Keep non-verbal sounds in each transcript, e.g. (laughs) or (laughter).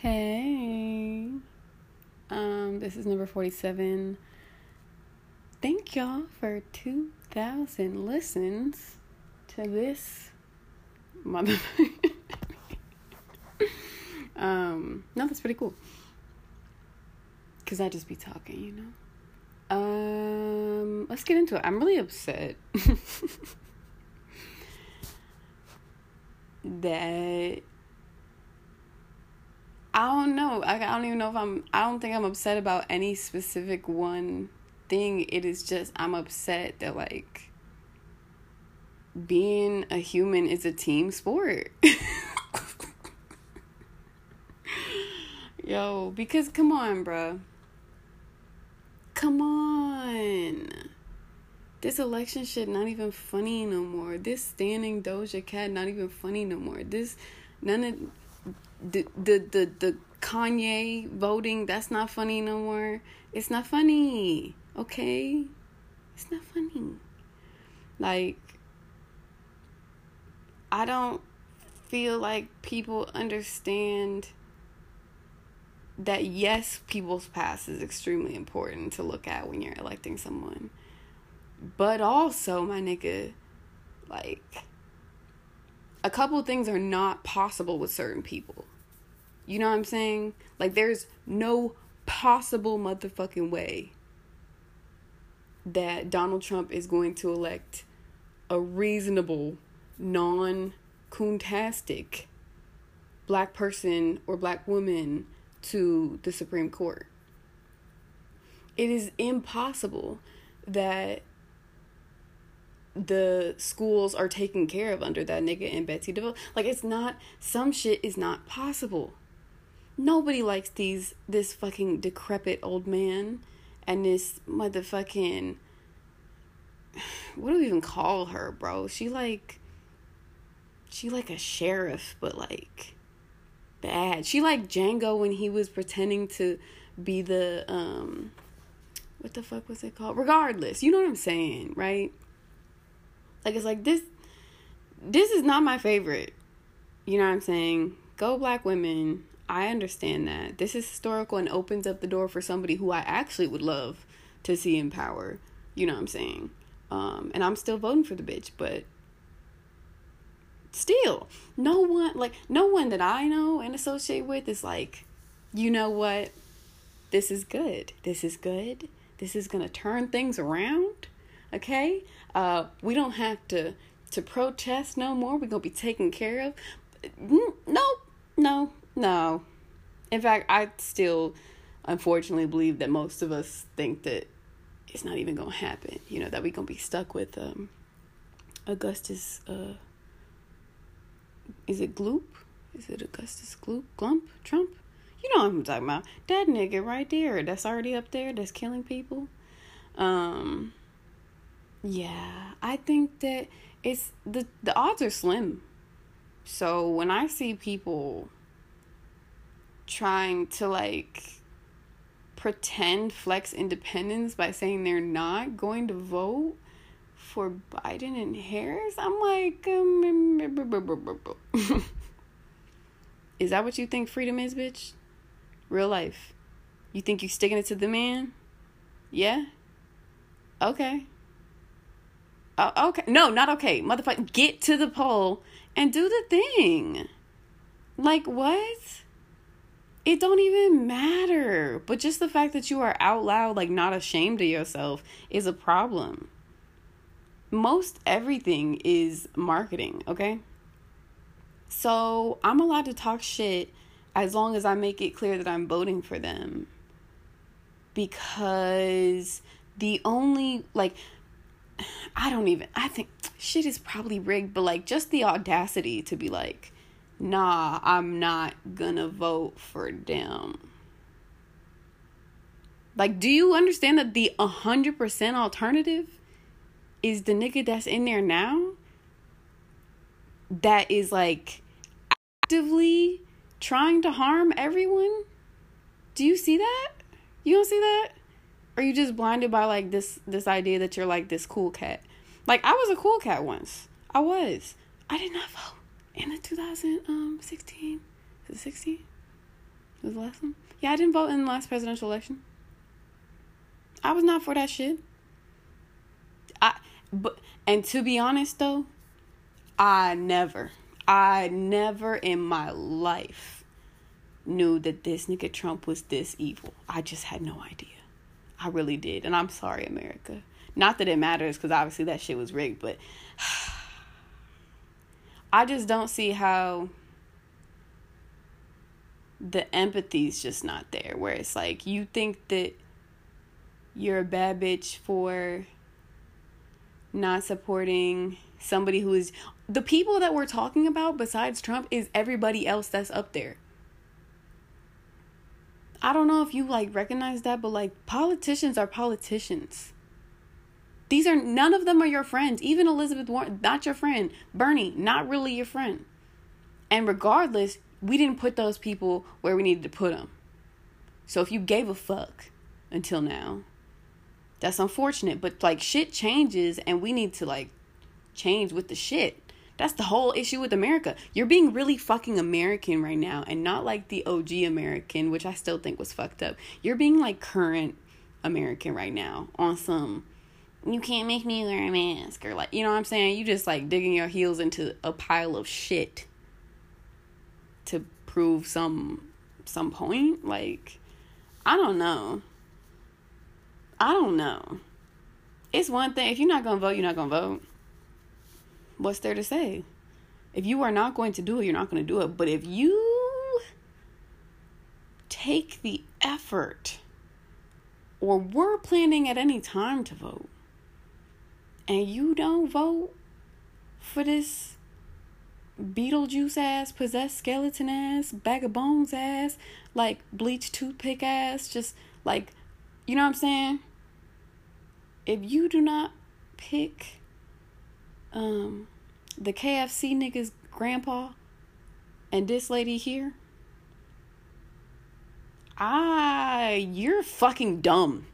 Hey. Um, this is number 47. Thank y'all for 2,000 listens to this mother. (laughs) um, no, that's pretty cool. Because I just be talking, you know? Um, let's get into it. I'm really upset (laughs) that I don't know. I, I don't even know if I'm. I don't think I'm upset about any specific one thing. It is just I'm upset that like being a human is a team sport. (laughs) Yo, because come on, bruh. Come on. This election shit not even funny no more. This standing Doja Cat not even funny no more. This none of the the the the Kanye voting that's not funny no more. It's not funny. Okay? It's not funny. Like I don't feel like people understand that yes, people's past is extremely important to look at when you're electing someone. But also, my nigga, like a couple things are not possible with certain people. You know what I'm saying? Like there's no possible motherfucking way that Donald Trump is going to elect a reasonable, non coontastic black person or black woman to the Supreme Court. It is impossible that the schools are taken care of under that nigga and Betsy DeVos. Like it's not some shit is not possible. Nobody likes these this fucking decrepit old man and this motherfucking what do we even call her, bro? She like she like a sheriff, but like bad. She like Django when he was pretending to be the um what the fuck was it called? Regardless, you know what I'm saying, right? Like it's like this this is not my favorite. You know what I'm saying? Go black women. I understand that. This is historical and opens up the door for somebody who I actually would love to see in power. You know what I'm saying? Um, and I'm still voting for the bitch, but still, no one like no one that I know and associate with is like, you know what? This is good. This is good. This is gonna turn things around. Okay? Uh, we don't have to to protest no more. We're gonna be taken care of. No, no, no. In fact, I still unfortunately believe that most of us think that it's not even gonna happen. You know that we're gonna be stuck with um, Augustus. Uh, is it Gloop? Is it Augustus Gloop? Glump? Trump? You know what I'm talking about. That nigga right there. That's already up there. That's killing people. Um, yeah, I think that it's the the odds are slim. So when I see people trying to like pretend flex independence by saying they're not going to vote for Biden and Harris, I'm like, um, mm, mm, mm, (laughs) is that what you think freedom is, bitch? Real life. You think you're sticking it to the man? Yeah? Okay. Uh, okay. No, not okay. Motherfucker, get to the poll and do the thing. Like, what? It don't even matter. But just the fact that you are out loud, like, not ashamed of yourself is a problem. Most everything is marketing, okay? So I'm allowed to talk shit as long as I make it clear that I'm voting for them. Because the only, like, I don't even, I think shit is probably rigged, but like just the audacity to be like, nah, I'm not gonna vote for them. Like, do you understand that the 100% alternative is the nigga that's in there now? That is like actively trying to harm everyone? Do you see that? You don't see that? Or you just blinded by like this this idea that you're like this cool cat? Like I was a cool cat once. I was. I did not vote in the 2016. Is it 16? Was the last one? Yeah, I didn't vote in the last presidential election. I was not for that shit. I but and to be honest though, I never, I never in my life knew that this nigga Trump was this evil. I just had no idea. I really did. And I'm sorry, America. Not that it matters because obviously that shit was rigged, but (sighs) I just don't see how the empathy's just not there. Where it's like you think that you're a bad bitch for not supporting somebody who is the people that we're talking about besides Trump is everybody else that's up there. I don't know if you like recognize that, but like politicians are politicians. These are none of them are your friends. Even Elizabeth Warren, not your friend. Bernie, not really your friend. And regardless, we didn't put those people where we needed to put them. So if you gave a fuck until now, that's unfortunate. But like shit changes and we need to like change with the shit. That's the whole issue with America. You're being really fucking American right now and not like the OG American, which I still think was fucked up. You're being like current American right now on some you can't make me wear a mask or like you know what I'm saying? You just like digging your heels into a pile of shit to prove some some point. Like I don't know. I don't know. It's one thing if you're not gonna vote, you're not gonna vote what's there to say? If you are not going to do it, you're not going to do it. But if you take the effort or were planning at any time to vote and you don't vote for this Beetlejuice ass, possessed skeleton ass, bag of bones ass, like bleach toothpick ass, just like, you know what I'm saying? If you do not pick um the KFC nigga's grandpa and this lady here, ah, you're fucking dumb.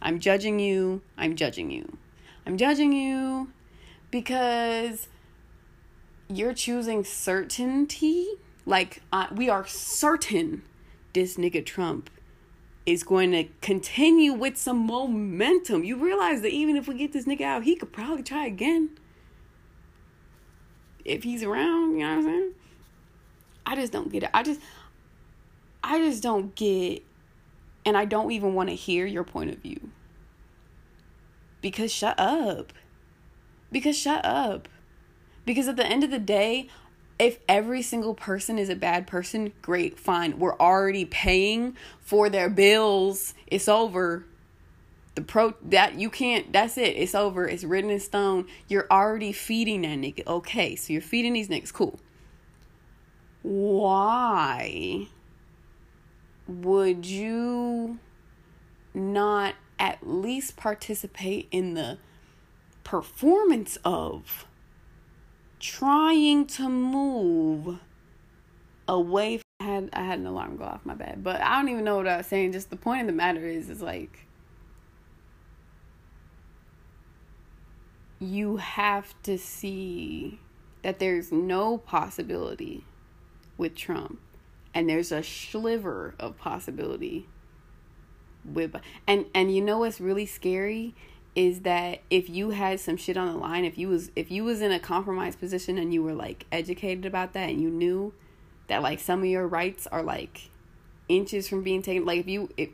I'm judging you. I'm judging you. I'm judging you because you're choosing certainty. Like, uh, we are certain this nigga Trump is going to continue with some momentum. You realize that even if we get this nigga out, he could probably try again if he's around, you know what I'm saying? I just don't get it. I just I just don't get and I don't even want to hear your point of view. Because shut up. Because shut up. Because at the end of the day, if every single person is a bad person, great, fine. We're already paying for their bills. It's over the pro that you can't that's it it's over it's written in stone. You're already feeding that nigga. Okay so you're feeding these niggas. Cool. Why would you not at least participate in the performance of trying to move away from, I had I had an alarm go off my bed but I don't even know what I was saying. Just the point of the matter is is like you have to see that there's no possibility with Trump and there's a sliver of possibility with and and you know what's really scary is that if you had some shit on the line if you was if you was in a compromised position and you were like educated about that and you knew that like some of your rights are like inches from being taken like if you if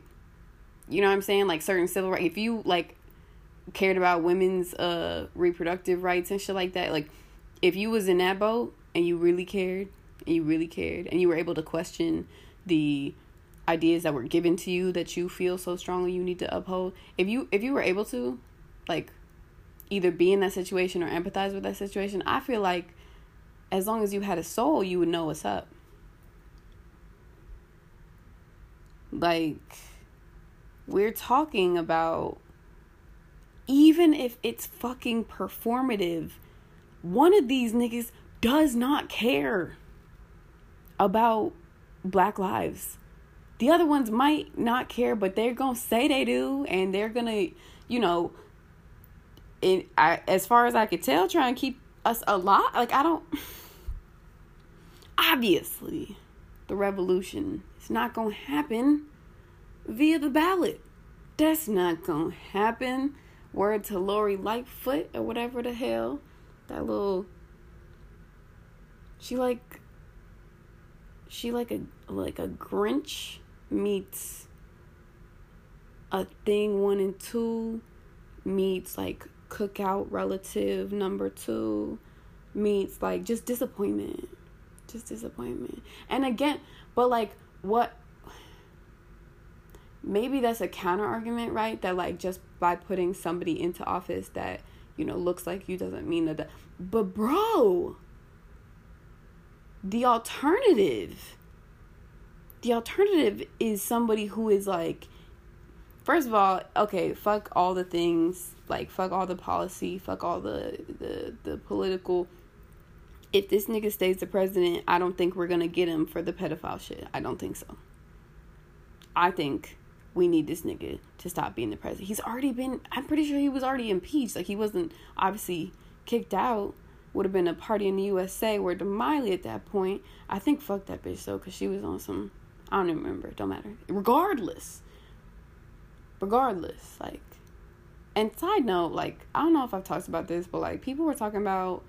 you know what I'm saying? Like certain civil rights if you like cared about women's uh reproductive rights and shit like that like if you was in that boat and you really cared and you really cared and you were able to question the ideas that were given to you that you feel so strongly you need to uphold if you if you were able to like either be in that situation or empathize with that situation i feel like as long as you had a soul you would know what's up. Like we're talking about even if it's fucking performative, one of these niggas does not care about black lives. The other ones might not care, but they're going to say they do and they're going to, you know, it, I, as far as I could tell, try and keep us alive. Like, I don't. (sighs) Obviously, the revolution. It's not going to happen via the ballot. That's not going to happen. Word to Lori Lightfoot or whatever the hell. That little. She like. She like a like a Grinch meets a thing one and two meets like cookout relative number two meets like just disappointment just disappointment and again but like what maybe that's a counter argument right that like just by putting somebody into office that you know looks like you doesn't mean that but bro the alternative the alternative is somebody who is like first of all okay fuck all the things like fuck all the policy fuck all the the the political if this nigga stays the president, I don't think we're gonna get him for the pedophile shit. I don't think so. I think we need this nigga to stop being the president. He's already been. I'm pretty sure he was already impeached. Like he wasn't obviously kicked out. Would have been a party in the USA where Miley at that point. I think fuck that bitch though, cause she was on some. I don't even remember. Don't matter. Regardless. Regardless, like. And side note, like I don't know if I've talked about this, but like people were talking about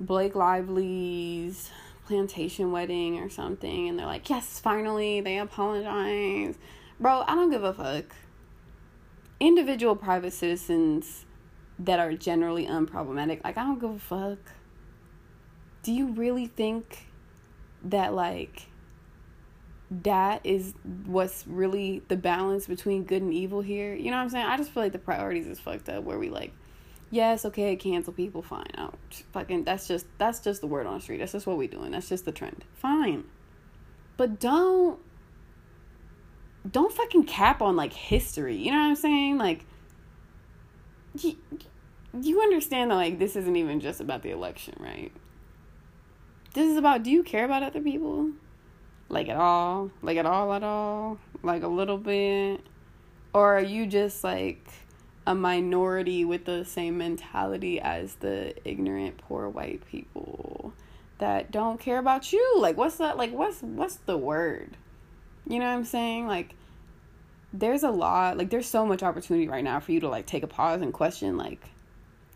Blake Lively's plantation wedding or something, and they're like, yes, finally, they apologize. Bro, I don't give a fuck. Individual private citizens that are generally unproblematic, like, I don't give a fuck. Do you really think that, like, that is what's really the balance between good and evil here? You know what I'm saying? I just feel like the priorities is fucked up where we, like, yes, okay, cancel people, fine. Oh, fucking that's just that's just the word on the street. That's just what we doing. That's just the trend. Fine. But don't don't fucking cap on like history. You know what I'm saying? Like you, you understand that like this isn't even just about the election, right? This is about do you care about other people? Like at all? Like at all at all? Like a little bit? Or are you just like a minority with the same mentality as the ignorant poor white people that don't care about you like what's that like what's what's the word you know what i'm saying like there's a lot like there's so much opportunity right now for you to like take a pause and question like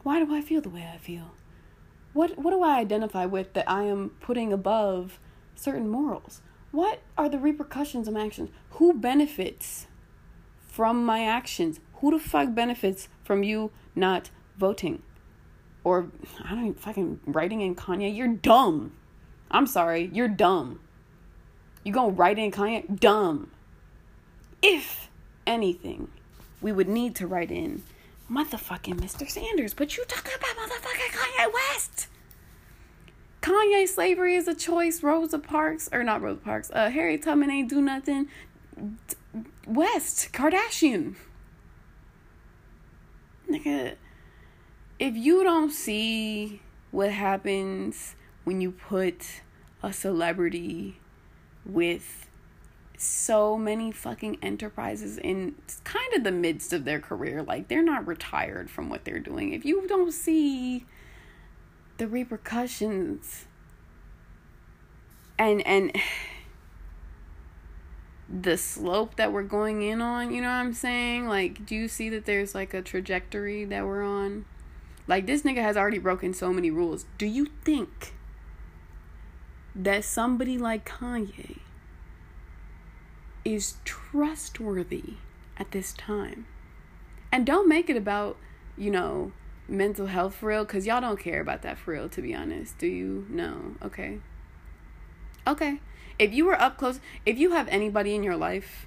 why do i feel the way i feel what what do i identify with that i am putting above certain morals what are the repercussions of my actions who benefits from my actions who the fuck benefits from you not voting? Or I don't even fucking writing in Kanye. You're dumb. I'm sorry, you're dumb. You gonna write in Kanye? Dumb. If anything, we would need to write in motherfucking Mr. Sanders. But you talking about motherfucking Kanye West. Kanye slavery is a choice. Rosa Parks, or not Rosa Parks, uh, Harry Tubman ain't do nothing. West, Kardashian nigga, if you don't see what happens when you put a celebrity with so many fucking enterprises in kind of the midst of their career, like they're not retired from what they're doing. If you don't see the repercussions and and (sighs) the slope that we're going in on, you know what I'm saying? Like, do you see that there's like a trajectory that we're on? Like, this nigga has already broken so many rules. Do you think that somebody like Kanye is trustworthy at this time? And don't make it about, you know, mental health for real, because y'all don't care about that for real, to be honest. Do you? No. Okay. Okay if you were up close, if you have anybody in your life,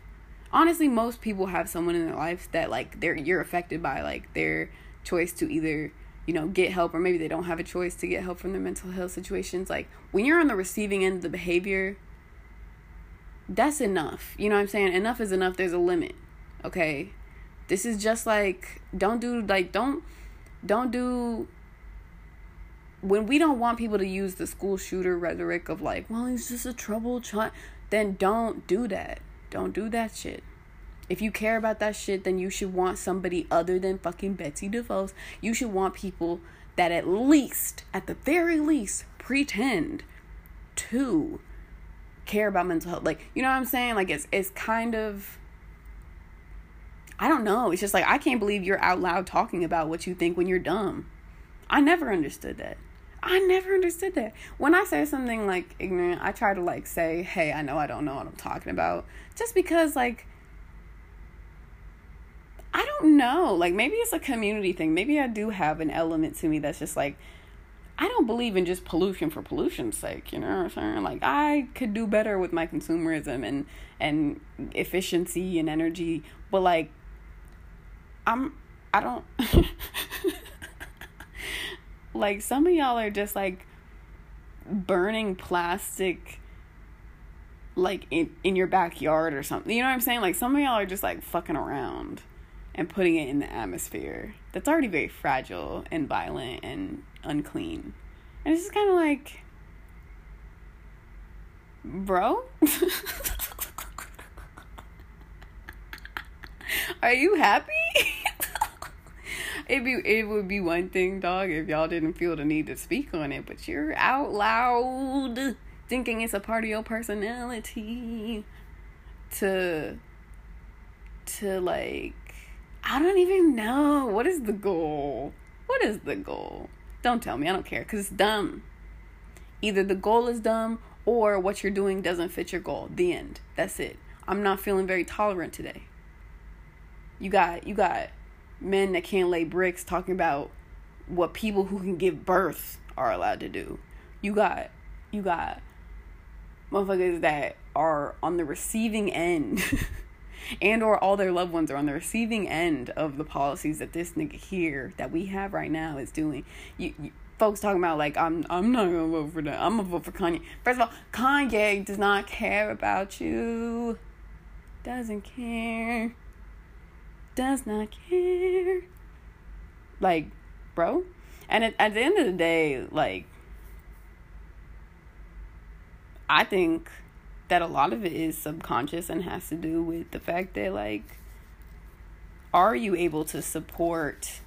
honestly, most people have someone in their life that like they're you're affected by like their choice to either you know get help or maybe they don't have a choice to get help from their mental health situations. Like when you're on the receiving end of the behavior, that's enough. You know what I'm saying? Enough is enough. There's a limit. Okay. This is just like don't do like don't don't do when we don't want people to use the school shooter rhetoric of like, well, he's just a troubled child, then don't do that. Don't do that shit. If you care about that shit, then you should want somebody other than fucking Betsy DeVos. You should want people that at least, at the very least, pretend to care about mental health. Like, you know what I'm saying? Like it's it's kind of I don't know. It's just like I can't believe you're out loud talking about what you think when you're dumb. I never understood that. I never understood that. When I say something like ignorant, I try to like say, "Hey, I know I don't know what I'm talking about." Just because like I don't know. Like maybe it's a community thing. Maybe I do have an element to me that's just like I don't believe in just pollution for pollution's sake, you know what I'm saying? Like I could do better with my consumerism and and efficiency and energy, but like I'm I don't (laughs) like some of y'all are just like burning plastic like in in your backyard or something. You know what I'm saying? Like some of y'all are just like fucking around and putting it in the atmosphere that's already very fragile and violent and unclean. And it's just kind of like bro (laughs) Are you happy? (laughs) It'd be it would be one thing, dog, if y'all didn't feel the need to speak on it, but you're out loud thinking it's a part of your personality to to like I don't even know what is the goal. What is the goal? Don't tell me. I don't care cuz it's dumb. Either the goal is dumb or what you're doing doesn't fit your goal. The end. That's it. I'm not feeling very tolerant today. You got you got men that can't lay bricks talking about what people who can give birth are allowed to do. You got you got motherfuckers that are on the receiving end (laughs) and or all their loved ones are on the receiving end of the policies that this nigga here that we have right now is doing. You, you folks talking about like I'm I'm not gonna vote for that. I'm gonna vote for Kanye. First of all, Kanye does not care about you. Doesn't care does not care. Like, bro. And at, at the end of the day, like, I think that a lot of it is subconscious and has to do with the fact that, like, are you able to support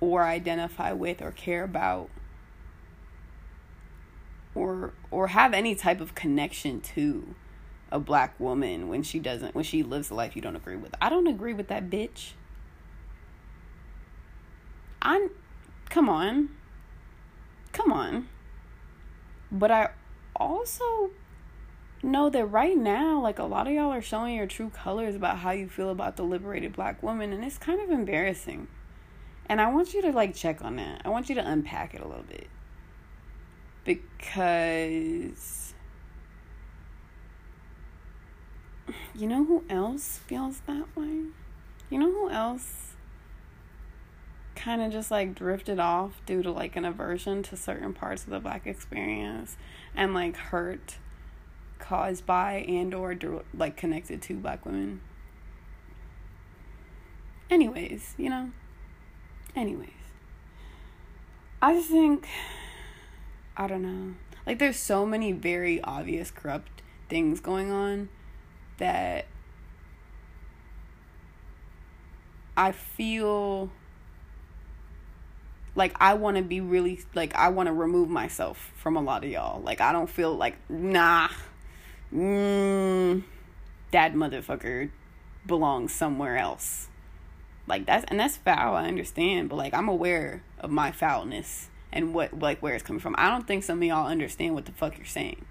or identify with or care about or or have any type of connection to a black woman when she doesn't when she lives a life you don't agree with. I don't agree with that bitch. I'm come on. Come on. But I also know that right now, like a lot of y'all are showing your true colors about how you feel about the liberated black woman, and it's kind of embarrassing. And I want you to like check on that. I want you to unpack it a little bit. Because you know who else feels that way? You know who else kind of just like drifted off due to like an aversion to certain parts of the black experience and like hurt caused by and or like connected to black women. Anyways, you know. Anyways. I just think I don't know. Like there's so many very obvious corrupt things going on that I feel like I want to be really like I want to remove myself from a lot of y'all. Like I don't feel like nah, mm, that motherfucker belongs somewhere else. Like that's and that's foul. I understand, but like I'm aware of my foulness and what like where it's coming from. I don't think some of y'all understand what the fuck you're saying.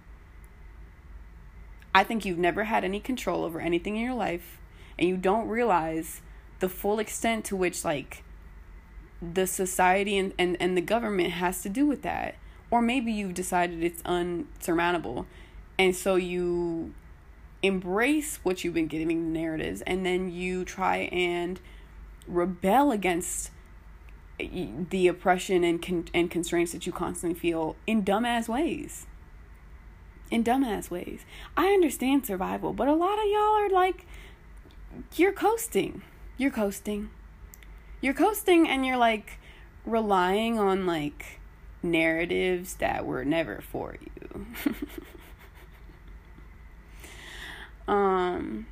I think you've never had any control over anything in your life and you don't realize the full extent to which like the society and, and, and the government has to do with that. Or maybe you've decided it's unsurmountable. And so you embrace what you've been the narratives and then you try and rebel against the oppression and con- and constraints that you constantly feel in dumbass ways in dumbass ways. I understand survival, but a lot of y'all are like, you're coasting. You're coasting. You're coasting and you're like relying on like narratives that were never for you. (laughs) um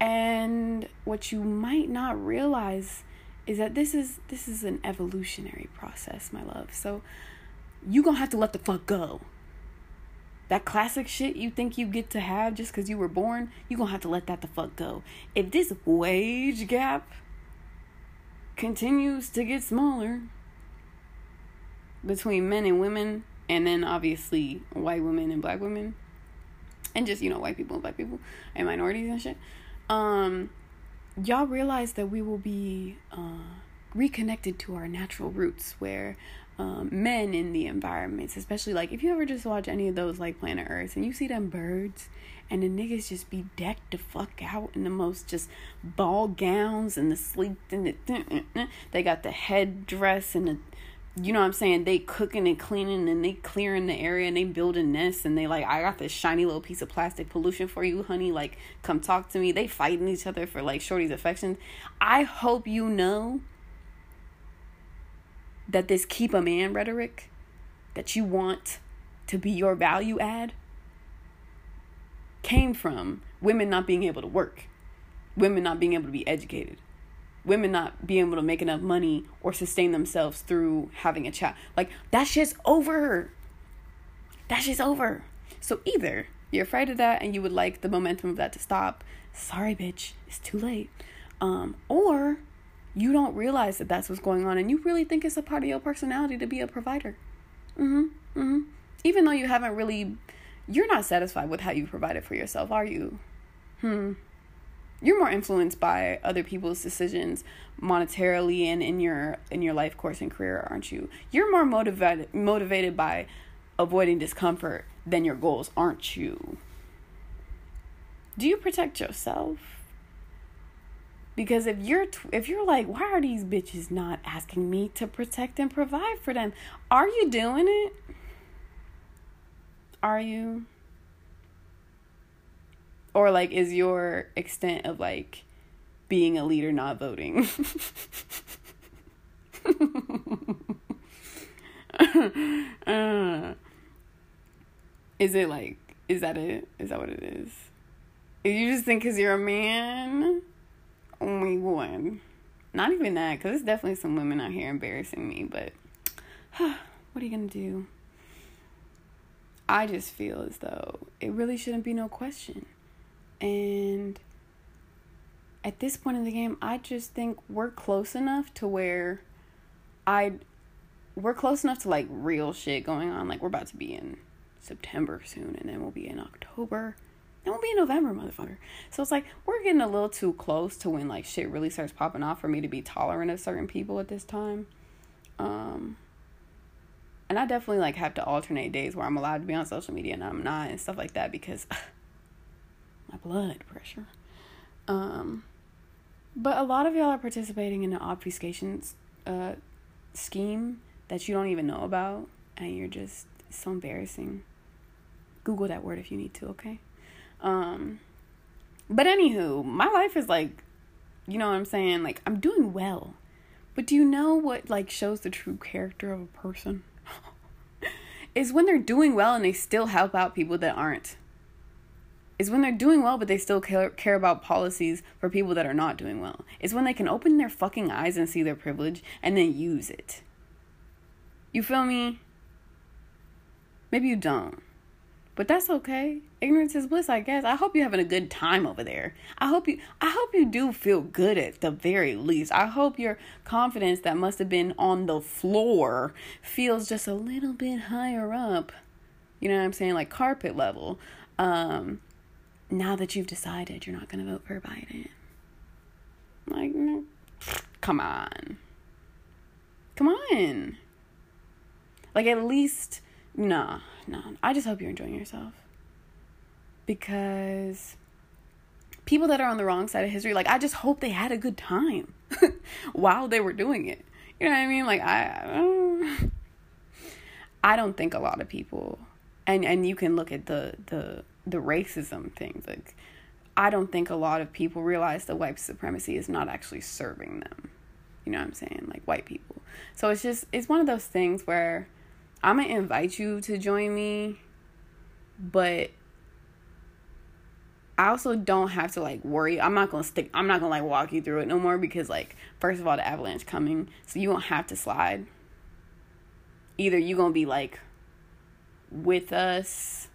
and what you might not realize is that this is this is an evolutionary process, my love. So you to have to let the fuck go that classic shit you think you get to have just because you were born, you're gonna have to let that the fuck go. If this wage gap continues to get smaller between men and women, and then obviously white women and black women, and just, you know, white people and black people and minorities and shit, um, y'all realize that we will be uh, reconnected to our natural roots where um, men in the environments, especially like if you ever just watch any of those like Planet Earth and you see them birds and the niggas just be decked the fuck out in the most just ball gowns and the sleek and the (laughs) they got the headdress and the you know what I'm saying? They cooking and cleaning and they clearing the area and they building nests and they like, I got this shiny little piece of plastic pollution for you, honey. Like, come talk to me. They fighting each other for like Shorty's affections. I hope you know that this keep a man rhetoric that you want to be your value add came from women not being able to work, women not being able to be educated, women not being able to make enough money or sustain themselves through having a child. Like that shit's over. That shit's over. So either you're afraid of that and you would like the momentum of that to stop. Sorry, bitch, it's too late. Um, or you don't realize that that's what's going on and you really think it's a part of your personality to be a provider. Mhm. Mhm. Even though you haven't really you're not satisfied with how you provided for yourself, are you? Hmm. You're more influenced by other people's decisions monetarily and in your in your life course and career, aren't you? You're more motivated motivated by avoiding discomfort than your goals, aren't you? Do you protect yourself? Because if you're if you're like, why are these bitches not asking me to protect and provide for them? Are you doing it? Are you? Or like is your extent of like being a leader not voting? uh, (laughs) is it like is that it? Is that what it is? You just think because you're a man only one. Not even that, because there's definitely some women out here embarrassing me, but (sighs) what are you to do? I just feel as though it really shouldn't be no question. And at this point in the game, I just think we're close enough to where I we're close enough to like real shit going on. Like we're about to be in September soon and then we'll be in October it won't be in November, motherfucker. So it's like we're getting a little too close to when like shit really starts popping off for me to be tolerant of certain people at this time. Um and I definitely like have to alternate days where I'm allowed to be on social media and I'm not and stuff like that because (laughs) my blood pressure. Um but a lot of y'all are participating in an obfuscation uh scheme that you don't even know about and you're just so embarrassing. Google that word if you need to, okay? Um, but anywho, my life is like, you know what I'm saying? Like, I'm doing well. But do you know what like shows the true character of a person? (laughs) is when they're doing well and they still help out people that aren't. Is when they're doing well but they still care, care about policies for people that are not doing well. Is when they can open their fucking eyes and see their privilege and then use it. You feel me? Maybe you don't. But that's okay. Ignorance is bliss, I guess. I hope you're having a good time over there. I hope you I hope you do feel good at the very least. I hope your confidence that must have been on the floor feels just a little bit higher up. You know what I'm saying? Like carpet level. Um now that you've decided you're not going to vote for Biden. Like mm, come on. Come on. Like at least nah no, I just hope you're enjoying yourself. Because people that are on the wrong side of history, like I just hope they had a good time (laughs) while they were doing it. You know what I mean? Like I I don't think a lot of people and and you can look at the the the racism things like I don't think a lot of people realize that white supremacy is not actually serving them. You know what I'm saying? Like white people. So it's just it's one of those things where I'm gonna invite you to join me, but I also don't have to like worry. I'm not gonna stick. I'm not gonna like walk you through it no more because like first of all the avalanche coming, so you won't have to slide. Either you gonna be like with us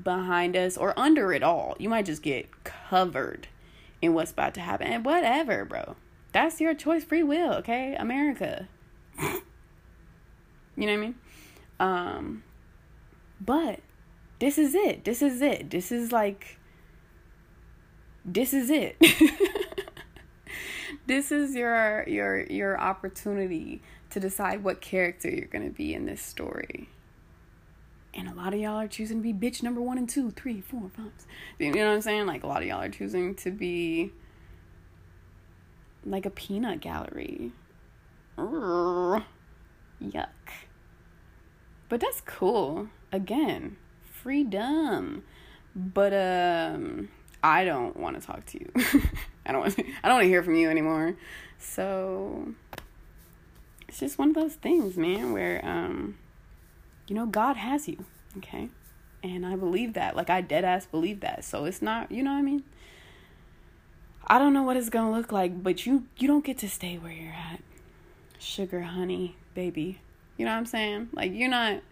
behind us or under it all. You might just get covered in what's about to happen. And whatever, bro. That's your choice, free will, okay? America. (laughs) you know what I mean? Um but this is it. This is it. This is like this is it. (laughs) this is your your your opportunity to decide what character you're going to be in this story. And a lot of y'all are choosing to be bitch number one and two, three, four, five. You know what I'm saying? Like a lot of y'all are choosing to be like a peanut gallery. Urgh. Yuck. But that's cool. Again, freedom. But um I don't want to talk to you. (laughs) I don't want to, I don't want to hear from you anymore. So it's just one of those things, man, where um you know God has you, okay? And I believe that. Like I dead ass believe that. So it's not, you know what I mean? I don't know what it's to look like, but you you don't get to stay where you're at. Sugar, honey, baby. You know what I'm saying? Like you're not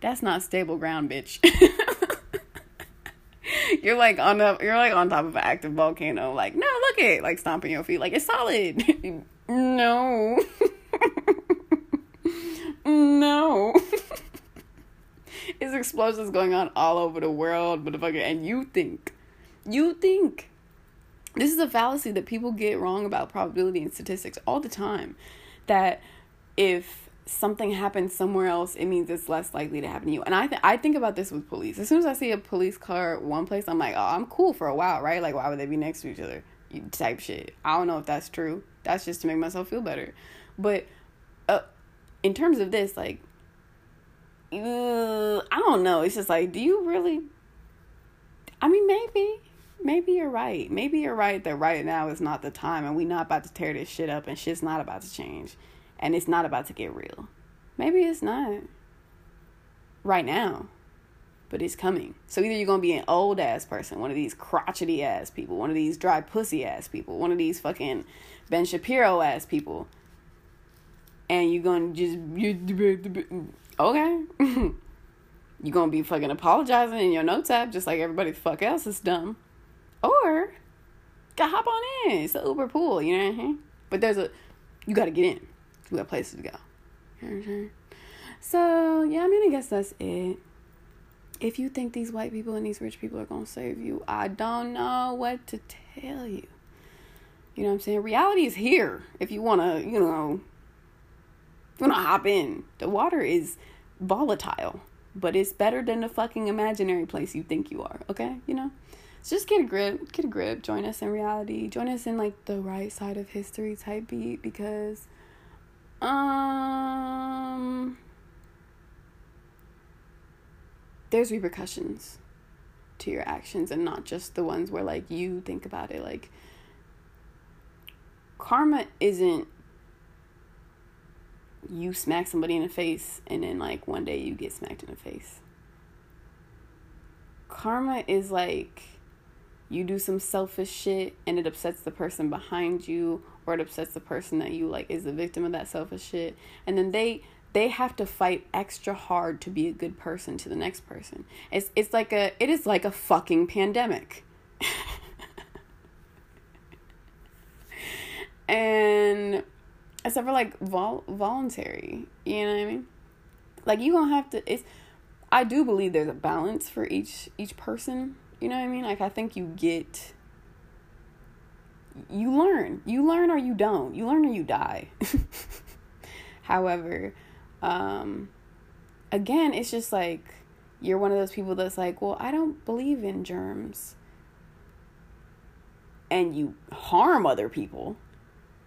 that's not stable ground, bitch. (laughs) you're like on the you're like on top of an active volcano. Like, no, look it, like stomping your feet. Like it's solid. (laughs) no. (laughs) no. It's explosions going on all over the world, motherfucker. And you think, you think, this is a fallacy that people get wrong about probability and statistics all the time. That if something happens somewhere else, it means it's less likely to happen to you. And I th- I think about this with police. As soon as I see a police car one place, I'm like, oh, I'm cool for a while, right? Like, why would they be next to each other? You Type shit. I don't know if that's true. That's just to make myself feel better. But uh, in terms of this, like, uh, I don't know. It's just like, do you really? I mean, maybe. Maybe you're right. Maybe you're right that right now is not the time and we're not about to tear this shit up and shit's not about to change and it's not about to get real. Maybe it's not right now, but it's coming. So either you're gonna be an old ass person, one of these crotchety ass people, one of these dry pussy ass people, one of these fucking Ben Shapiro ass people, and you're gonna just okay. (laughs) you're gonna be fucking apologizing in your notes app just like everybody the fuck else is dumb, or gotta hop on in. It's the Uber pool, you know what I mean? But there's a you got to get in. We got places to go. So, yeah, I mean, I guess that's it. If you think these white people and these rich people are to save you, I don't know what to tell you. You know what I'm saying? Reality is here. If you want to, you know, to hop in. The water is volatile, but it's better than the fucking imaginary place you think you are, okay? You know? So just get a grip, get a grip, join us in reality, join us in like the right side of history type beat because um, there's repercussions to your actions and not just the ones where like you think about it like karma isn't you smack somebody in the face and then like one day you get smacked in the face. Karma is like you do some selfish shit and it upsets the person behind you or it upsets the person that you like is the victim of that selfish shit. And then they they have to fight extra hard to be a good person to the next person. It's it's like a it is like a fucking pandemic. (laughs) And except for like vol- voluntary you know what i mean like you gonna have to it's i do believe there's a balance for each each person you know what i mean like i think you get you learn. You learn or you don't. You learn or you die. (laughs) However, um, again, it's just like you're one of those people that's like, well, I don't believe in germs. And you harm other people.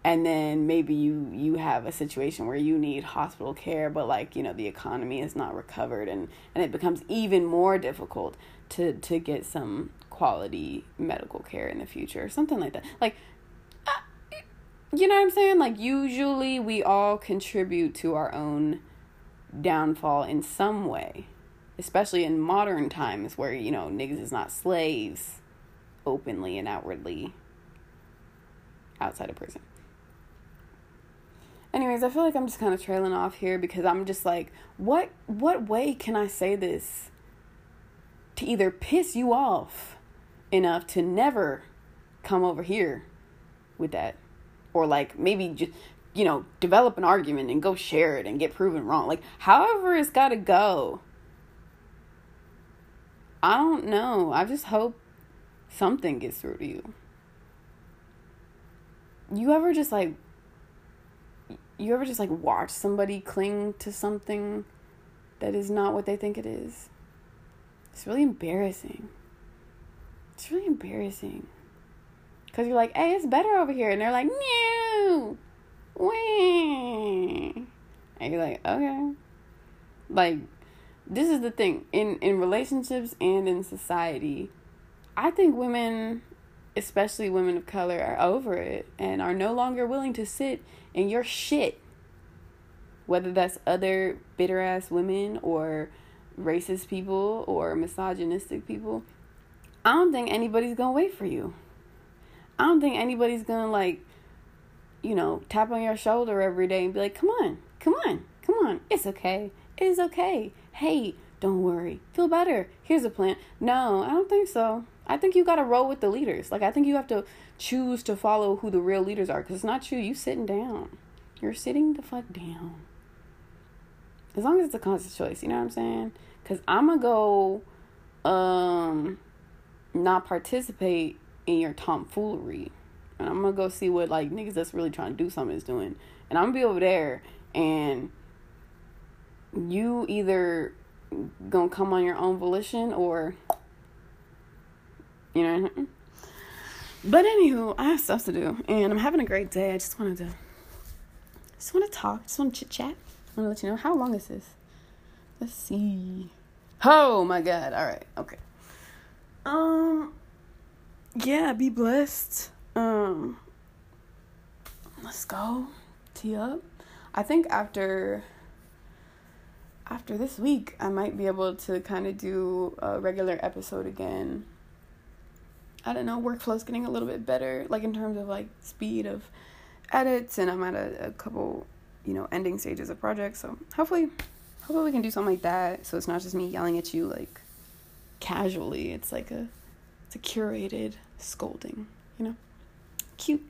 And then maybe you you have a situation where you need hospital care, but like, you know, the economy is not recovered and, and it becomes even more difficult to, to get some quality medical care in the future, something like that. Like, uh, you know what I'm saying? Like, usually we all contribute to our own downfall in some way, especially in modern times where, you know, niggas is not slaves openly and outwardly outside of prison. Anyways, I feel like I'm just kind of trailing off here because I'm just like, what what way can I say this to either piss you off enough to never come over here with that? Or like maybe just you know develop an argument and go share it and get proven wrong. Like however it's got to go. I don't know. I just hope something gets through to you. You ever just like you ever just like watch somebody cling to something that is not what they think it is it's really embarrassing it's really embarrassing because you're like, hey, it's better over here. And they're like, no. And you're like, okay. Like, this is the thing. In in relationships and in society, I think women, especially women of color, are over it and are no longer willing to sit in your shit. Whether that's other bitter ass women or racist people or misogynistic people. I don't think anybody's gonna wait for you. I don't think anybody's gonna like, you know, tap on your shoulder every day and be like, come on, come on, come on, it's okay, it's okay. Hey, don't worry, feel better. Here's a plan. No, I don't think so. I think you gotta roll with the leaders. Like, I think you have to choose to follow who the real leaders are because it's not you. You sitting down. You're sitting the fuck down. As long as it's a conscious choice, you know what I'm saying? Because I'm gonna go, um, not participate in your tomfoolery. And I'm gonna go see what like niggas that's really trying to do something is doing. And I'm gonna be over there and you either gonna come on your own volition or you know but anywho i have stuff to do and i'm having a great day i just wanted to just want to talk just want to chit chat i want to let you know how long is this let's see oh my god all right okay um yeah, be blessed. Um, let's go. Tee up. I think after after this week, I might be able to kind of do a regular episode again. I don't know, workflow's getting a little bit better, like in terms of like speed of edits, and I'm at a, a couple, you know, ending stages of projects. So hopefully, hopefully we can do something like that. So it's not just me yelling at you like casually. It's like a it's a curated scolding, you know? Cute.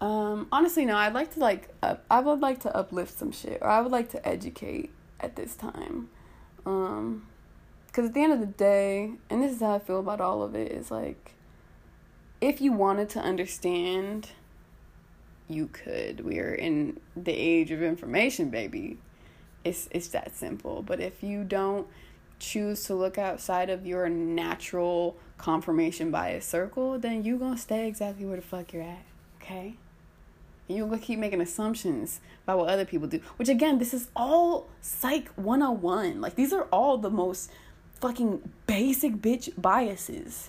Um, honestly, no, I'd like to like up, I would like to uplift some shit, or I would like to educate at this time. Um, because at the end of the day, and this is how I feel about all of it, is like, if you wanted to understand, you could. We are in the age of information, baby. It's it's that simple. But if you don't choose to look outside of your natural confirmation bias circle, then you're gonna stay exactly where the fuck you're at. Okay? And you're gonna keep making assumptions about what other people do. Which again, this is all psych 101. Like these are all the most fucking basic bitch biases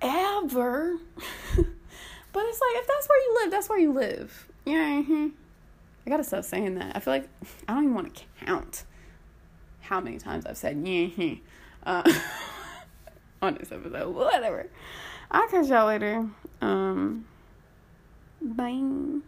ever. (laughs) but it's like if that's where you live, that's where you live. Yeah. Mm-hmm. I gotta stop saying that. I feel like I don't even want to count how many times I've said yeah. Uh, (laughs) on this episode. Whatever. I'll catch y'all later. Um, bye.